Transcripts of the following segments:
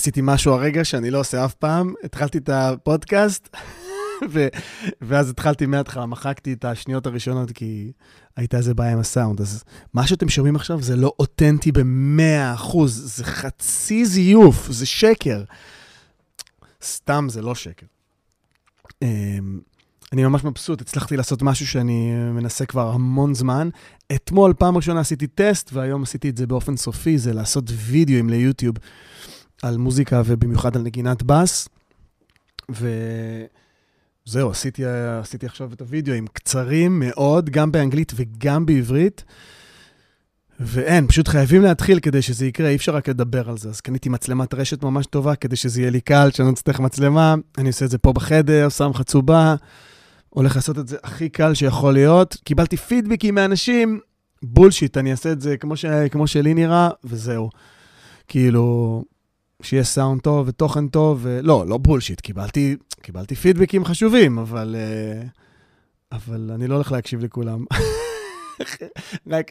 עשיתי משהו הרגע שאני לא עושה אף פעם, התחלתי את הפודקאסט, ו- ואז התחלתי מההתחלה, מחקתי את השניות הראשונות, כי הייתה איזה בעיה עם הסאונד. אז מה שאתם שומעים עכשיו זה לא אותנטי ב-100%, זה חצי זיוף, זה שקר. סתם זה לא שקר. אמ, אני ממש מבסוט, הצלחתי לעשות משהו שאני מנסה כבר המון זמן. אתמול, פעם ראשונה עשיתי טסט, והיום עשיתי את זה באופן סופי, זה לעשות וידאוים ליוטיוב על מוזיקה ובמיוחד על נגינת בס. וזהו, עשיתי, עשיתי עכשיו את הוידאוים קצרים מאוד, גם באנגלית וגם בעברית. ואין, פשוט חייבים להתחיל כדי שזה יקרה, אי אפשר רק לדבר על זה. אז קניתי מצלמת רשת ממש טובה, כדי שזה יהיה לי קל, שאני לא אצטרך מצלמה. אני עושה את זה פה בחדר, שם חצובה, הולך לעשות את זה הכי קל שיכול להיות. קיבלתי פידבקים מאנשים, בולשיט, אני אעשה את זה כמו, ש... כמו שלי נראה, וזהו. כאילו, שיהיה סאונד טוב ותוכן טוב, ו... לא, לא בולשיט, קיבלתי, קיבלתי פידבקים חשובים, אבל, אה, אבל אני לא הולך להקשיב לכולם. רק,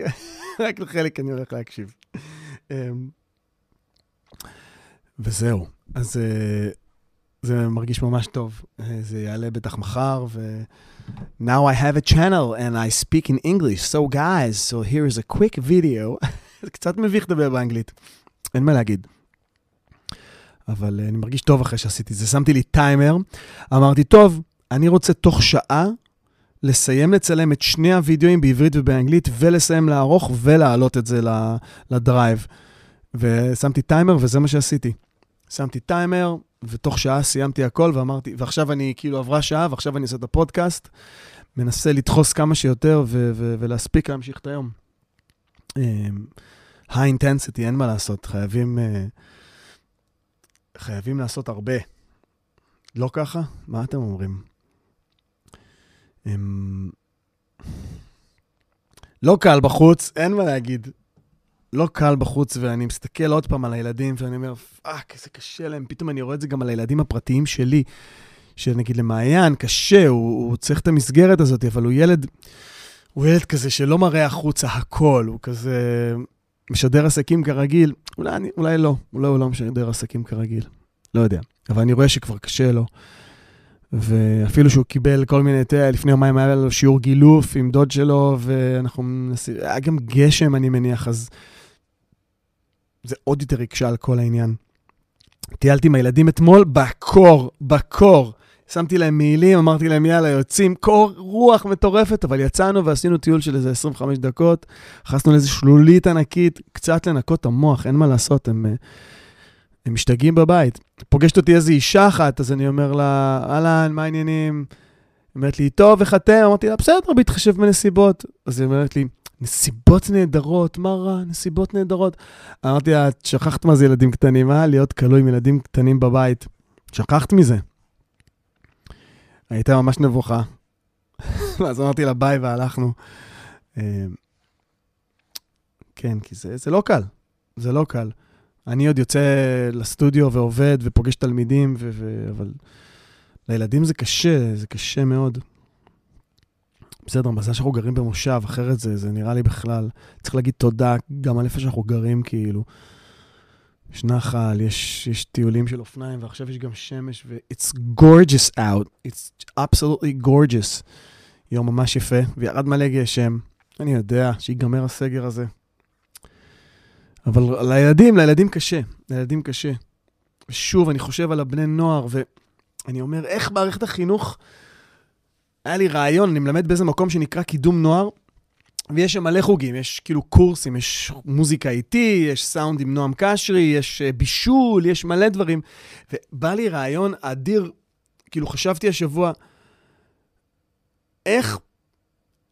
רק לחלק אני הולך להקשיב. אמ, וזהו, אז אה, זה מרגיש ממש טוב. אה, זה יעלה בטח מחר, ו... Now I have a channel and I speak in English. So guys, so here is a quick video. זה קצת מביך לדבר באנגלית, אין מה להגיד. אבל אני מרגיש טוב אחרי שעשיתי זה. שמתי לי טיימר, אמרתי, טוב, אני רוצה תוך שעה לסיים לצלם את שני הוידאוים בעברית ובאנגלית, ולסיים לערוך ולהעלות את זה לדרייב. ושמתי טיימר, וזה מה שעשיתי. שמתי טיימר, ותוך שעה סיימתי הכל, ואמרתי, ועכשיו אני, כאילו עברה שעה, ועכשיו אני עושה את הפודקאסט, מנסה לדחוס כמה שיותר ו- ו- ולהספיק להמשיך את היום. high intensity, אין מה לעשות, חייבים, uh, חייבים לעשות הרבה. לא ככה? מה אתם אומרים? הם... לא קל בחוץ, אין מה להגיד. לא קל בחוץ, ואני מסתכל עוד פעם על הילדים, ואני אומר, fuck, איזה קשה להם. פתאום אני רואה את זה גם על הילדים הפרטיים שלי, שנגיד למעיין, קשה, הוא, הוא צריך את המסגרת הזאת, אבל הוא ילד, הוא ילד כזה שלא מראה החוצה הכל, הוא כזה משדר עסקים כרגיל. אולי, אני, אולי לא, אולי הוא לא משדר עסקים כרגיל, לא יודע. אבל אני רואה שכבר קשה לו. ואפילו שהוא קיבל כל מיני, תראה, לפני יומיים היה לו שיעור גילוף עם דוד שלו, ואנחנו מנסים, היה גם גשם, אני מניח, אז זה עוד יותר הקשה על כל העניין. טיילתי עם הילדים אתמול בקור, בקור. שמתי להם מעילים, אמרתי להם, יאללה, יוצאים, קור רוח מטורפת, אבל יצאנו ועשינו טיול של איזה 25 דקות, נכנסנו לאיזו שלולית ענקית, קצת לנקות את המוח, אין מה לעשות, הם... הם משתגעים בבית. פוגשת אותי איזו אישה אחת, אז אני אומר לה, אהלן, מה העניינים? היא אומרת לי, טוב, איך אתם? אמרתי לה, בסדר, בהתחשב בנסיבות. אז היא אומרת לי, נסיבות נהדרות, מה רע? נסיבות נהדרות. אמרתי לה, את שכחת מה זה ילדים קטנים, אה? להיות כלוא עם ילדים קטנים בבית. שכחת מזה. הייתה ממש נבוכה. ואז אמרתי לה, ביי, והלכנו. אמ, כן, כי זה, זה לא קל. זה לא קל. אני עוד יוצא לסטודיו ועובד ופוגש תלמידים, ו- ו- אבל לילדים זה קשה, זה קשה מאוד. בסדר, מזל שאנחנו גרים במושב, אחרת זה, זה נראה לי בכלל. צריך להגיד תודה גם על איפה שאנחנו גרים, כאילו. יש נחל, יש, יש טיולים של אופניים, ועכשיו יש גם שמש, ו-it's gorgeous out. It's absolutely gorgeous. יום ממש יפה, וירד מלא גשם. אני יודע שיגמר הסגר הזה. אבל לילדים, לילדים קשה, לילדים קשה. שוב, אני חושב על הבני נוער, ואני אומר, איך מערכת החינוך... היה לי רעיון, אני מלמד באיזה מקום שנקרא קידום נוער, ויש שם מלא חוגים, יש כאילו קורסים, יש מוזיקה איתי, יש סאונד עם נועם קשרי, יש אה, בישול, יש מלא דברים. ובא לי רעיון אדיר, כאילו חשבתי השבוע, איך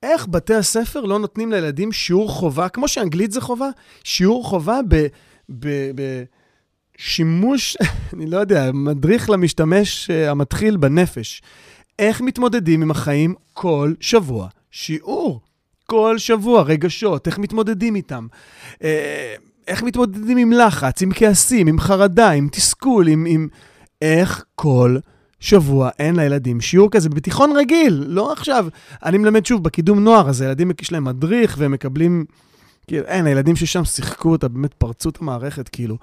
איך בתי הספר לא נותנים לילדים שיעור חובה, כמו שאנגלית זה חובה, שיעור חובה בשימוש, אני לא יודע, מדריך למשתמש uh, המתחיל בנפש. איך מתמודדים עם החיים כל שבוע? שיעור. כל שבוע, רגשות, איך מתמודדים איתם. Uh, איך מתמודדים עם לחץ, עם כעסים, עם חרדה, עם תסכול, עם... עם... איך כל שבוע אין לילדים שיעור כזה בתיכון רגיל, לא עכשיו. אני מלמד שוב בקידום נוער, אז הילדים יש להם מדריך והם מקבלים... כאילו, אין, הילדים ששם שיחקו אותה, באמת פרצו את המערכת, כאילו.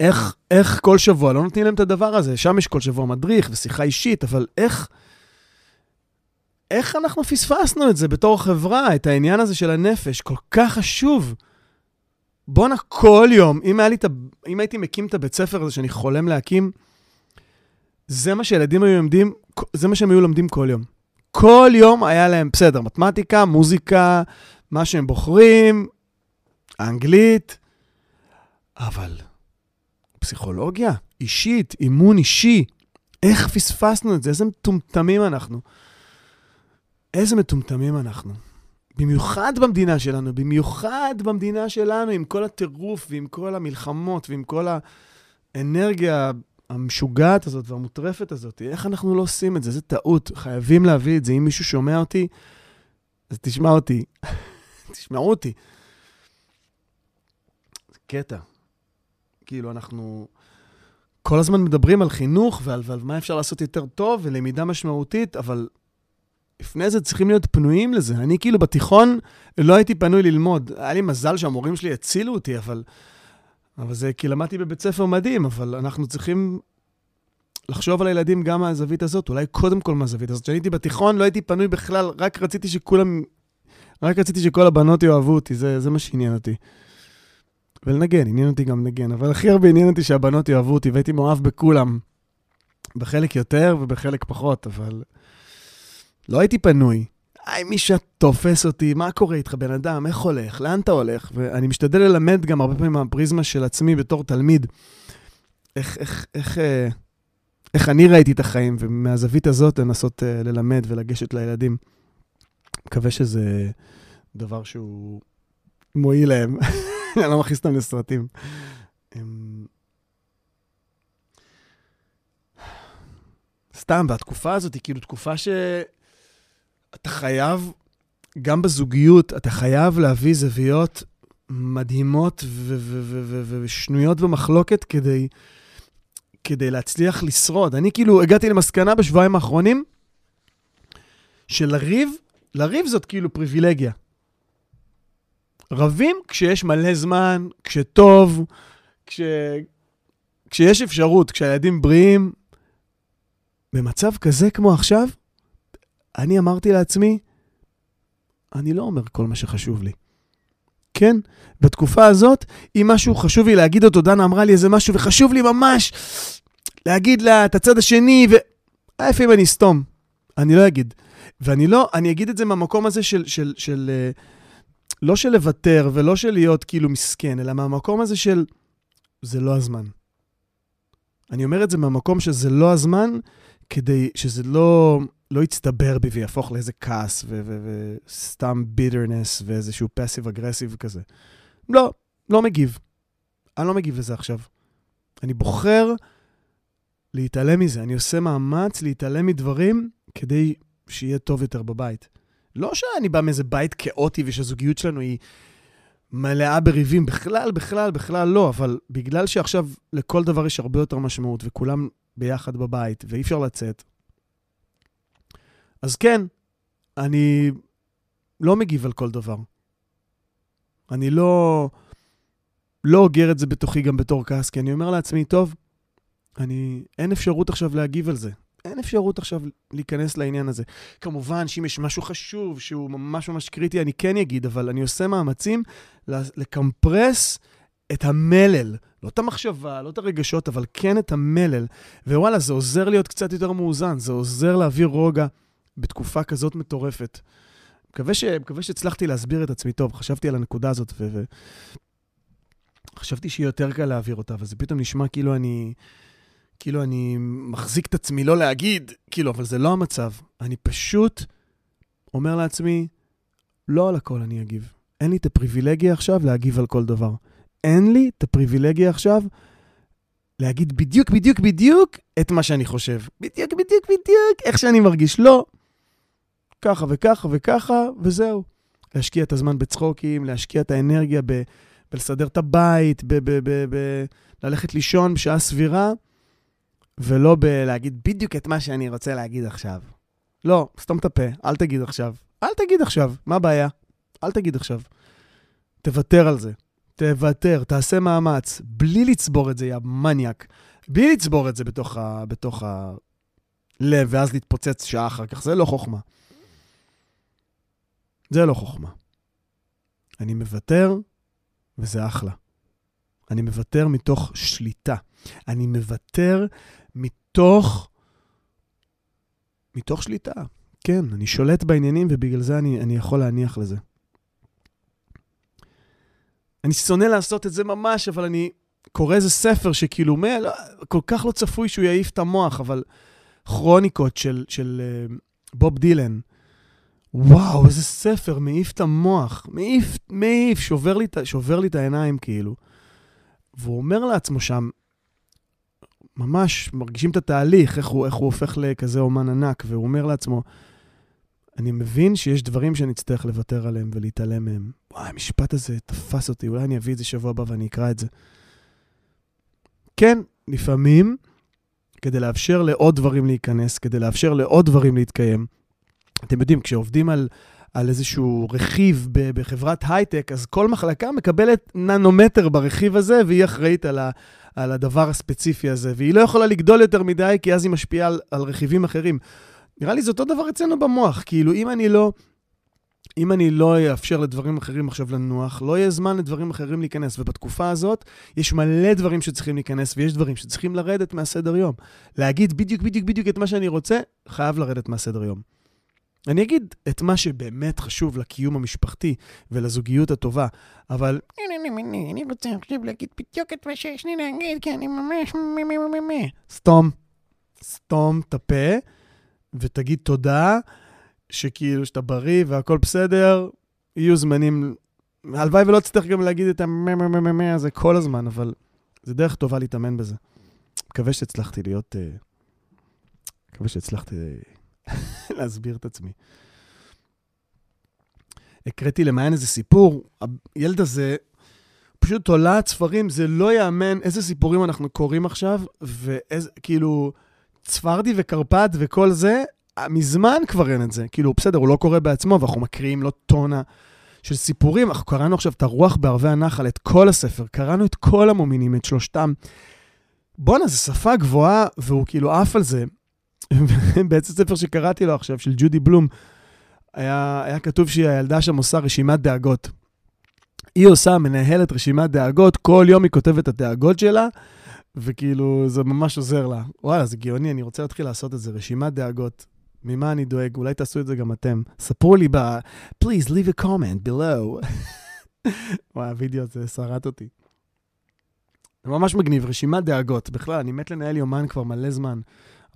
איך, איך כל שבוע לא נותנים להם את הדבר הזה? שם יש כל שבוע מדריך ושיחה אישית, אבל איך... איך אנחנו פספסנו את זה בתור חברה, את העניין הזה של הנפש? כל כך חשוב. בואנה, כל יום, אם, לי, אם הייתי מקים את הבית ספר הזה שאני חולם להקים, זה מה שילדים היו לומדים, זה מה שהם היו לומדים כל יום. כל יום היה להם, בסדר, מתמטיקה, מוזיקה, מה שהם בוחרים, אנגלית, אבל פסיכולוגיה, אישית, אימון אישי, איך פספסנו את זה? איזה מטומטמים אנחנו. איזה מטומטמים אנחנו. במיוחד במדינה שלנו, במיוחד במדינה שלנו, עם כל הטירוף ועם כל המלחמות ועם כל האנרגיה המשוגעת הזאת והמוטרפת הזאת. איך אנחנו לא עושים את זה? זו טעות. חייבים להביא את זה. אם מישהו שומע אותי, אז תשמע אותי. תשמעו אותי. זה קטע. כאילו, אנחנו כל הזמן מדברים על חינוך ועל, ועל מה אפשר לעשות יותר טוב ולמידה משמעותית, אבל לפני זה צריכים להיות פנויים לזה. אני כאילו בתיכון לא הייתי פנוי ללמוד. היה לי מזל שהמורים שלי הצילו אותי, אבל, אבל זה כי למדתי בבית ספר מדהים, אבל אנחנו צריכים לחשוב על הילדים גם מהזווית הזאת, אולי קודם כל מהזווית הזאת. כשאני הייתי בתיכון לא הייתי פנוי בכלל, רק רציתי שכולם, רק רציתי שכל הבנות יאהבו אותי, זה, זה מה שעניין אותי. ולנגן, עניין אותי גם לנגן, אבל הכי הרבה עניין אותי שהבנות יאהבו אותי, והייתי מאוהב בכולם. בחלק יותר ובחלק פחות, אבל לא הייתי פנוי. היי, מישהו תופס אותי, מה קורה איתך, בן אדם, איך הולך, לאן אתה הולך? ואני משתדל ללמד גם הרבה פעמים מהפריזמה של עצמי בתור תלמיד, איך, איך, איך, אה, איך אני ראיתי את החיים, ומהזווית הזאת לנסות אה, ללמד ולגשת לילדים. מקווה שזה דבר שהוא מועיל להם. אני לא מכניס אותם לסרטים. סתם, והתקופה הזאת היא כאילו תקופה שאתה חייב, גם בזוגיות, אתה חייב להביא זוויות מדהימות ושנויות במחלוקת כדי, כדי להצליח לשרוד. אני כאילו הגעתי למסקנה בשבועיים האחרונים, שלריב, לריב זאת כאילו פריבילגיה. רבים כשיש מלא זמן, כשטוב, כש... כשיש אפשרות, כשהילדים בריאים. במצב כזה כמו עכשיו, אני אמרתי לעצמי, אני לא אומר כל מה שחשוב לי. כן, בתקופה הזאת, אם משהו חשוב לי להגיד אותו, דנה אמרה לי איזה משהו וחשוב לי ממש להגיד לה את הצד השני, ו... איפה אם אני אסתום? אני לא אגיד. ואני לא, אני אגיד את זה מהמקום הזה של, של, של, אה, לא של לוותר ולא של להיות כאילו מסכן, אלא מהמקום הזה של זה לא הזמן. אני אומר את זה מהמקום שזה לא הזמן, כדי שזה לא, לא יצטבר בי ויהפוך לאיזה כעס וסתם ביטרנס ואיזשהו פסיב אגרסיב כזה. לא, לא מגיב. אני לא מגיב לזה עכשיו. אני בוחר להתעלם מזה. אני עושה מאמץ להתעלם מדברים כדי שיהיה טוב יותר בבית. לא שאני בא מאיזה בית כאוטי ושהזוגיות שלנו היא מלאה בריבים, בכלל, בכלל, בכלל לא, אבל בגלל שעכשיו לכל דבר יש הרבה יותר משמעות וכולם ביחד בבית ואי אפשר לצאת, אז כן, אני לא מגיב על כל דבר. אני לא, לא אוגר את זה בתוכי גם בתור כעס, כי אני אומר לעצמי, טוב, אני, אין אפשרות עכשיו להגיב על זה. אין אפשרות עכשיו להיכנס לעניין הזה. כמובן שאם יש משהו חשוב שהוא ממש ממש קריטי, אני כן אגיד, אבל אני עושה מאמצים לקמפרס את המלל. לא את המחשבה, לא את הרגשות, אבל כן את המלל. ווואלה, זה עוזר להיות קצת יותר מאוזן, זה עוזר להעביר רוגע בתקופה כזאת מטורפת. מקווה, ש... מקווה שהצלחתי להסביר את עצמי טוב, חשבתי על הנקודה הזאת, ו... חשבתי שיהיה יותר קל להעביר אותה, וזה פתאום נשמע כאילו אני... כאילו אני מחזיק את עצמי לא להגיד, כאילו, אבל זה לא המצב. אני פשוט אומר לעצמי, לא על הכל אני אגיב. אין לי את הפריבילגיה עכשיו להגיב על כל דבר. אין לי את הפריבילגיה עכשיו להגיד בדיוק, בדיוק, בדיוק את מה שאני חושב. בדיוק, בדיוק, בדיוק, איך שאני מרגיש. לא. ככה וככה וככה, וזהו. להשקיע את הזמן בצחוקים, להשקיע את האנרגיה ב... בלסדר את הבית, ב... ב... ב... ב... ללכת לישון בשעה סבירה. ולא בלהגיד בדיוק את מה שאני רוצה להגיד עכשיו. לא, סתום את הפה, אל תגיד עכשיו. אל תגיד עכשיו, מה הבעיה? אל תגיד עכשיו. תוותר על זה. תוותר, תעשה מאמץ, בלי לצבור את זה, יא מניאק. בלי לצבור את זה בתוך, ה, בתוך הלב, ואז להתפוצץ שעה אחר כך. זה לא חוכמה. זה לא חוכמה. אני מוותר, וזה אחלה. אני מוותר מתוך שליטה. אני מוותר מתוך... מתוך שליטה. כן, אני שולט בעניינים, ובגלל זה אני, אני יכול להניח לזה. אני שונא לעשות את זה ממש, אבל אני קורא איזה ספר שכאילו, מה, לא, כל כך לא צפוי שהוא יעיף את המוח, אבל כרוניקות של, של uh, בוב דילן. וואו, איזה ספר, מעיף את המוח. מעיף, מעיף, שובר לי, שובר לי את העיניים כאילו. והוא אומר לעצמו שם, ממש מרגישים את התהליך, איך הוא, איך הוא הופך לכזה אומן ענק, והוא אומר לעצמו, אני מבין שיש דברים שאני אצטרך לוותר עליהם ולהתעלם מהם. וואי, המשפט הזה תפס אותי, אולי אני אביא את זה שבוע הבא ואני אקרא את זה. כן, לפעמים, כדי לאפשר לעוד דברים להיכנס, כדי לאפשר לעוד דברים להתקיים, אתם יודעים, כשעובדים על, על איזשהו רכיב בחברת הייטק, אז כל מחלקה מקבלת ננומטר ברכיב הזה, והיא אחראית על, ה, על הדבר הספציפי הזה, והיא לא יכולה לגדול יותר מדי, כי אז היא משפיעה על, על רכיבים אחרים. נראה לי זה אותו דבר אצלנו במוח, כאילו אם אני לא... אם אני לא אאפשר לדברים אחרים עכשיו לנוח, לא יהיה זמן לדברים אחרים להיכנס. ובתקופה הזאת, יש מלא דברים שצריכים להיכנס, ויש דברים שצריכים לרדת מהסדר יום. להגיד בדיוק, בדיוק, בדיוק את מה שאני רוצה, חייב לרדת מהסדר יום. אני אגיד את מה שבאמת חשוב לקיום המשפחתי ולזוגיות הטובה, אבל... אני רוצה עכשיו להגיד בדיוק את מה שיש לי להגיד, כי אני ממש... סתום. סתום את הפה. ותגיד תודה, שכאילו שאתה בריא והכל בסדר, יהיו זמנים, הלוואי ולא תצטרך גם להגיד את המ-מ-מ-מ-מ הזה כל הזמן, אבל זה דרך טובה להתאמן בזה. מקווה שהצלחתי להיות... אה, מקווה שהצלחתי להסביר את עצמי. הקראתי למעיין איזה סיפור, הילד הזה פשוט תולעת ספרים, זה לא ייאמן איזה סיפורים אנחנו קוראים עכשיו, ואיזה, כאילו, צפרדי וקרפד וכל זה, מזמן כבר אין את זה. כאילו, בסדר, הוא לא קורא בעצמו, ואנחנו מקריאים לו טונה של סיפורים. אנחנו קראנו עכשיו את הרוח בערבי הנחל, את כל הספר, קראנו את כל המומינים, את שלושתם. בואנה, זו שפה גבוהה, והוא כאילו עף על זה. בעצם ספר שקראתי לו עכשיו, של ג'ודי בלום, היה, היה כתוב שהילדה שם עושה רשימת דאגות. היא עושה, מנהלת רשימת דאגות, כל יום היא כותבת את הדאגות שלה, וכאילו, זה ממש עוזר לה. וואלה, זה גאוני, אני רוצה להתחיל לעשות את זה, רשימת דאגות. ממה אני דואג? אולי תעשו את זה גם אתם. ספרו לי ב... please leave a comment below. וואי, הווידאו הזה שרט אותי. זה ממש מגניב, רשימת דאגות. בכלל, אני מת לנהל יומן כבר מלא זמן,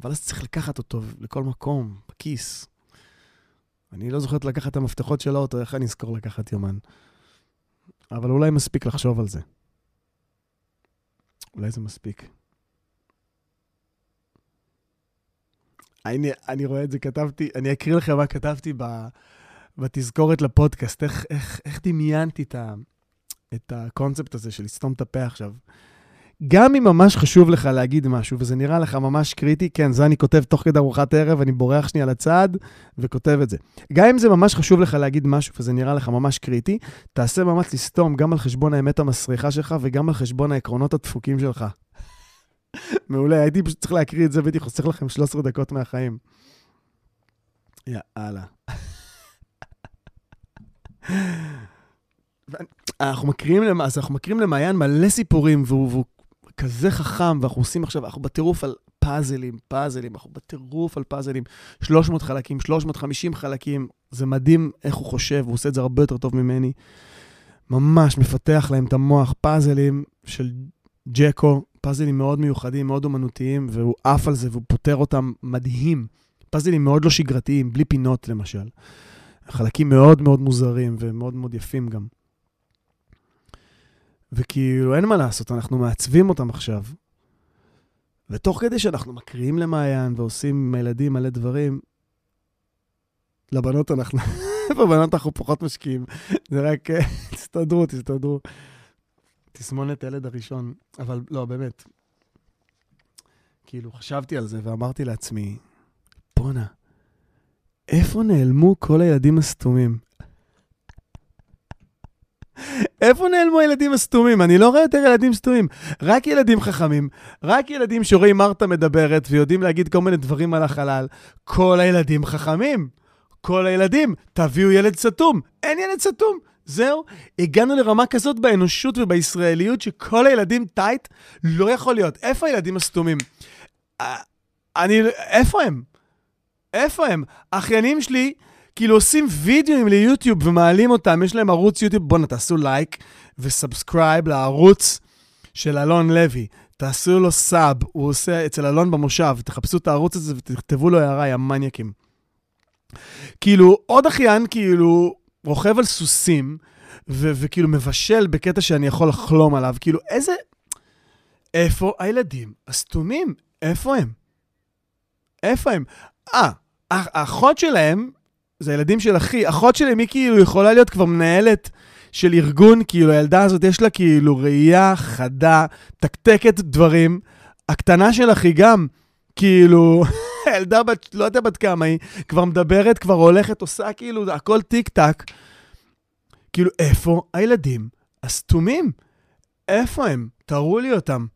אבל אז צריך לקחת אותו לכל מקום, בכיס. אני לא זוכרת לקחת את המפתחות של האוטו, איך אני אזכור לקחת יומן? אבל אולי מספיק לחשוב על זה. אולי זה מספיק. אני, אני רואה את זה, כתבתי, אני אקריא לכם מה כתבתי ב, בתזכורת לפודקאסט, איך, איך, איך דמיינתי את, ה, את הקונספט הזה של לסתום את הפה עכשיו. גם אם ממש חשוב לך להגיד משהו וזה נראה לך ממש קריטי, כן, זה אני כותב תוך כדי ארוחת ערב, אני בורח שנייה לצד וכותב את זה. גם אם זה ממש חשוב לך להגיד משהו וזה נראה לך ממש קריטי, תעשה מאמץ לסתום גם על חשבון האמת המסריחה שלך וגם על חשבון העקרונות הדפוקים שלך. מעולה, הייתי פשוט צריך להקריא את זה והייתי חוסך לכם 13 דקות מהחיים. יאללה. אנחנו מקריאים, למעיין מלא סיפורים, והוא, והוא כזה חכם, ואנחנו עושים עכשיו, אנחנו בטירוף על פאזלים, פאזלים, אנחנו בטירוף על פאזלים. 300 חלקים, 350 חלקים, זה מדהים איך הוא חושב, הוא עושה את זה הרבה יותר טוב ממני. ממש מפתח להם את המוח, פאזלים של ג'קו, פאזלים מאוד מיוחדים, מאוד אומנותיים, והוא עף על זה והוא פותר אותם מדהים. פאזלים מאוד לא שגרתיים, בלי פינות למשל. חלקים מאוד מאוד מוזרים ומאוד מאוד יפים גם. וכאילו, אין מה לעשות, אנחנו מעצבים אותם עכשיו. ותוך כדי שאנחנו מקריאים למעיין ועושים עם הילדים מלא דברים, לבנות אנחנו, בבנות אנחנו פחות משקיעים. זה רק, תסתדרו, תסתדרו. תסמונת הילד הראשון. אבל לא, באמת. כאילו, חשבתי על זה ואמרתי לעצמי, בואנה, איפה נעלמו כל הילדים הסתומים? איפה נעלמו הילדים הסתומים? אני לא רואה יותר ילדים סתומים. רק ילדים חכמים, רק ילדים שרואים מרתה מדברת ויודעים להגיד כל מיני דברים על החלל. כל הילדים חכמים. כל הילדים, תביאו ילד סתום. אין ילד סתום. זהו, הגענו לרמה כזאת באנושות ובישראליות שכל הילדים טייט, לא יכול להיות. איפה הילדים הסתומים? אה, אני, איפה הם? איפה הם? אחיינים שלי, כאילו עושים וידאוים ליוטיוב ומעלים אותם, יש להם ערוץ יוטיוב, בואנה, תעשו לייק ו subscribe לערוץ של אלון לוי. תעשו לו sub, הוא עושה אצל אלון במושב, תחפשו את הערוץ הזה ותכתבו לו הערה, יא מניאקים. כאילו, עוד אחיין, כאילו, רוכב על סוסים, ו- וכאילו מבשל בקטע שאני יכול לחלום עליו, כאילו, איזה... איפה הילדים הסתומים? איפה הם? איפה הם? אה, האחות שלהם, זה הילדים של אחי, אחות שלהם היא כאילו יכולה להיות כבר מנהלת של ארגון, כאילו הילדה הזאת יש לה כאילו ראייה חדה, תקתקת דברים. הקטנה של אחי גם, כאילו, הילדה בת, לא יודע בת כמה היא, כבר מדברת, כבר הולכת, עושה כאילו הכל טיק טק. כאילו, איפה הילדים הסתומים? איפה הם? תראו לי אותם.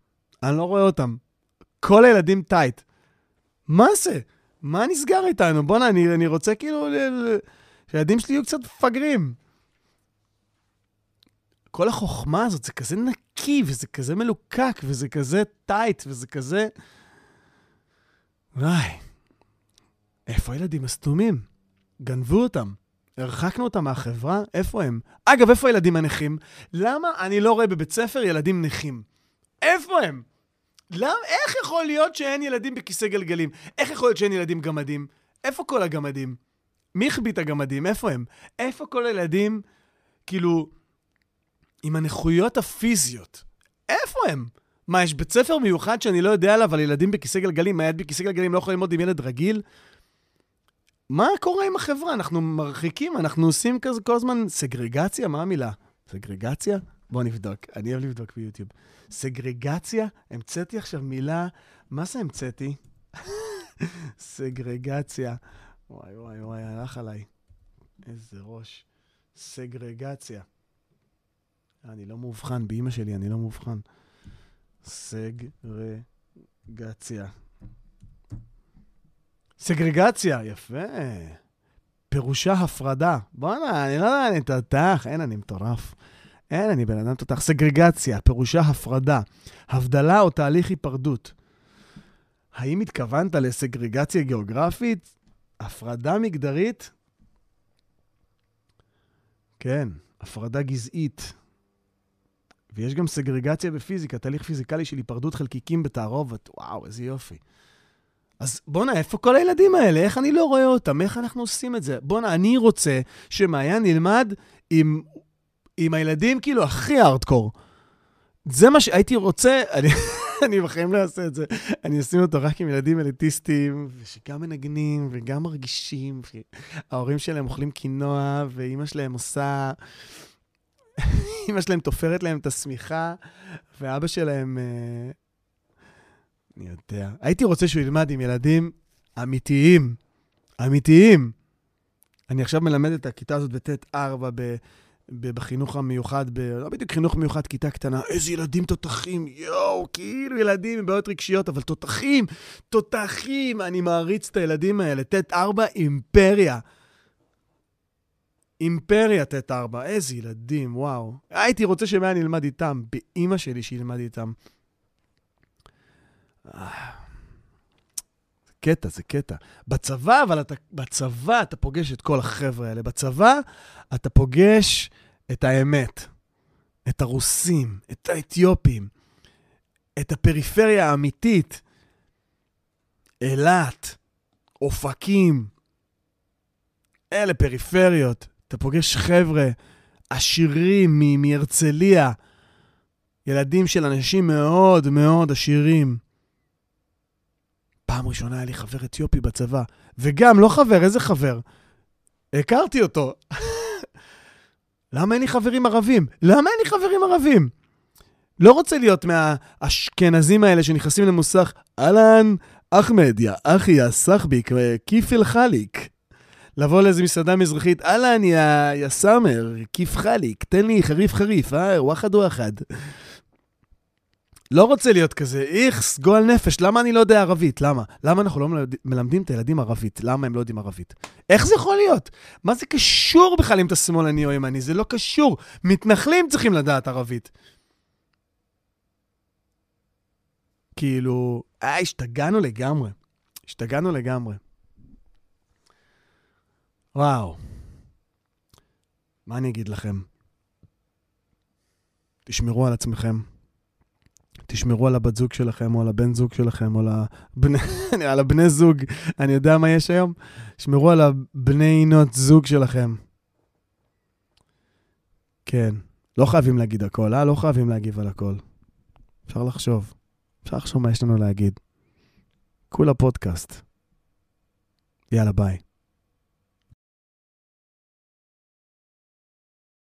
אני לא רואה אותם. כל הילדים טייט. מה זה? מה נסגר איתנו? בואנה, אני, אני רוצה כאילו שהילדים שלי יהיו קצת מפגרים. כל החוכמה הזאת, זה כזה נקי, וזה כזה מלוקק, וזה כזה טייט, וזה כזה... וואי, איפה הילדים הסתומים? גנבו אותם. הרחקנו אותם מהחברה? איפה הם? אגב, איפה הילדים הנכים? למה אני לא רואה בבית ספר ילדים נכים? איפה הם? למה? איך יכול להיות שאין ילדים בכיסא גלגלים? איך יכול להיות שאין ילדים גמדים? איפה כל הגמדים? מי החביא את הגמדים? איפה הם? איפה כל הילדים, כאילו, עם הנכויות הפיזיות? איפה הם? מה, יש בית ספר מיוחד שאני לא יודע עליו על ילדים בכיסא גלגלים? מה, ילד בכיסא גלגלים לא יכול ללמוד עם ילד רגיל? מה קורה עם החברה? אנחנו מרחיקים, אנחנו עושים כזה כל הזמן סגרגציה? מה המילה? סגרגציה? בוא נבדוק, אני אוהב לבדוק ביוטיוב. סגרגציה? המצאתי עכשיו מילה, מה זה המצאתי? סגרגציה. וואי, וואי, וואי, הלך עליי. איזה ראש. סגרגציה. אני לא מאובחן, באימא שלי אני לא מאובחן. סגרגציה. סגרגציה, יפה. פירושה הפרדה. בואנה, אני לא יודע, אני תותח, אין, אני מטורף. אין, אני בן אדם תותח. סגרגציה, פירושה הפרדה. הבדלה או תהליך היפרדות. האם התכוונת לסגרגציה גיאוגרפית? הפרדה מגדרית? כן, הפרדה גזעית. ויש גם סגרגציה בפיזיקה, תהליך פיזיקלי של היפרדות חלקיקים בתערובת. וואו, איזה יופי. אז בואנה, איפה כל הילדים האלה? איך אני לא רואה אותם? איך אנחנו עושים את זה? בואנה, אני רוצה שמעיין ילמד עם, עם הילדים כאילו הכי הארדקור. זה מה שהייתי רוצה, אני, אני בחיים לא אעשה את זה. אני אשים אותו רק עם ילדים אליטיסטים, שגם מנגנים וגם מרגישים. ההורים שלהם אוכלים קינוע, ואימא שלהם עושה... אימא שלהם תופרת להם את השמיכה, ואבא שלהם... אה, אני יודע. הייתי רוצה שהוא ילמד עם ילדים אמיתיים. אמיתיים. אני עכשיו מלמד את הכיתה הזאת בט' 4 ב... בחינוך המיוחד, ב... לא בדיוק חינוך מיוחד, כיתה קטנה, איזה ילדים תותחים, יואו, כאילו ילדים עם בעיות רגשיות, אבל תותחים, תותחים, אני מעריץ את הילדים האלה. ט' 4, אימפריה. אימפריה ט' 4, איזה ילדים, וואו. הייתי רוצה שמאן ילמד איתם, באימא שלי שילמד איתם. קטע, זה קטע. בצבא, אבל אתה, בצבא אתה פוגש את כל החבר'ה האלה. בצבא אתה פוגש את האמת, את הרוסים, את האתיופים, את הפריפריה האמיתית. אילת, אופקים, אלה פריפריות. אתה פוגש חבר'ה עשירים מהרצליה, ילדים של אנשים מאוד מאוד עשירים. פעם ראשונה היה לי חבר אתיופי בצבא, וגם, לא חבר, איזה חבר? הכרתי אותו. למה אין לי חברים ערבים? למה אין לי חברים ערבים? לא רוצה להיות מהאשכנזים האלה שנכנסים למוסך, אהלן, אחמד, יא אחי, יא סחביק, אל חליק. לבוא לאיזה מסעדה מזרחית, אהלן, יא סאמר, כיף חליק, תן לי חריף חריף, אה, וואחד וואחד. לא רוצה להיות כזה, איכס, גועל נפש, למה אני לא יודע ערבית? למה? למה אנחנו לא מלמד- מלמדים את הילדים ערבית? למה הם לא יודעים ערבית? איך זה יכול להיות? מה זה קשור בכלל אם אתה שמאלני או ימני? זה לא קשור. מתנחלים צריכים לדעת ערבית. כאילו, אה, השתגענו לגמרי. השתגענו לגמרי. וואו. מה אני אגיד לכם? תשמרו על עצמכם. תשמרו על הבת זוג שלכם, או על הבן זוג שלכם, או על הבני, על הבני זוג. אני יודע מה יש היום? שמרו על הבני נות זוג שלכם. כן. לא חייבים להגיד הכל, אה? לא חייבים להגיב על הכל. אפשר לחשוב. אפשר לחשוב מה יש לנו להגיד. כולה פודקאסט. יאללה, ביי.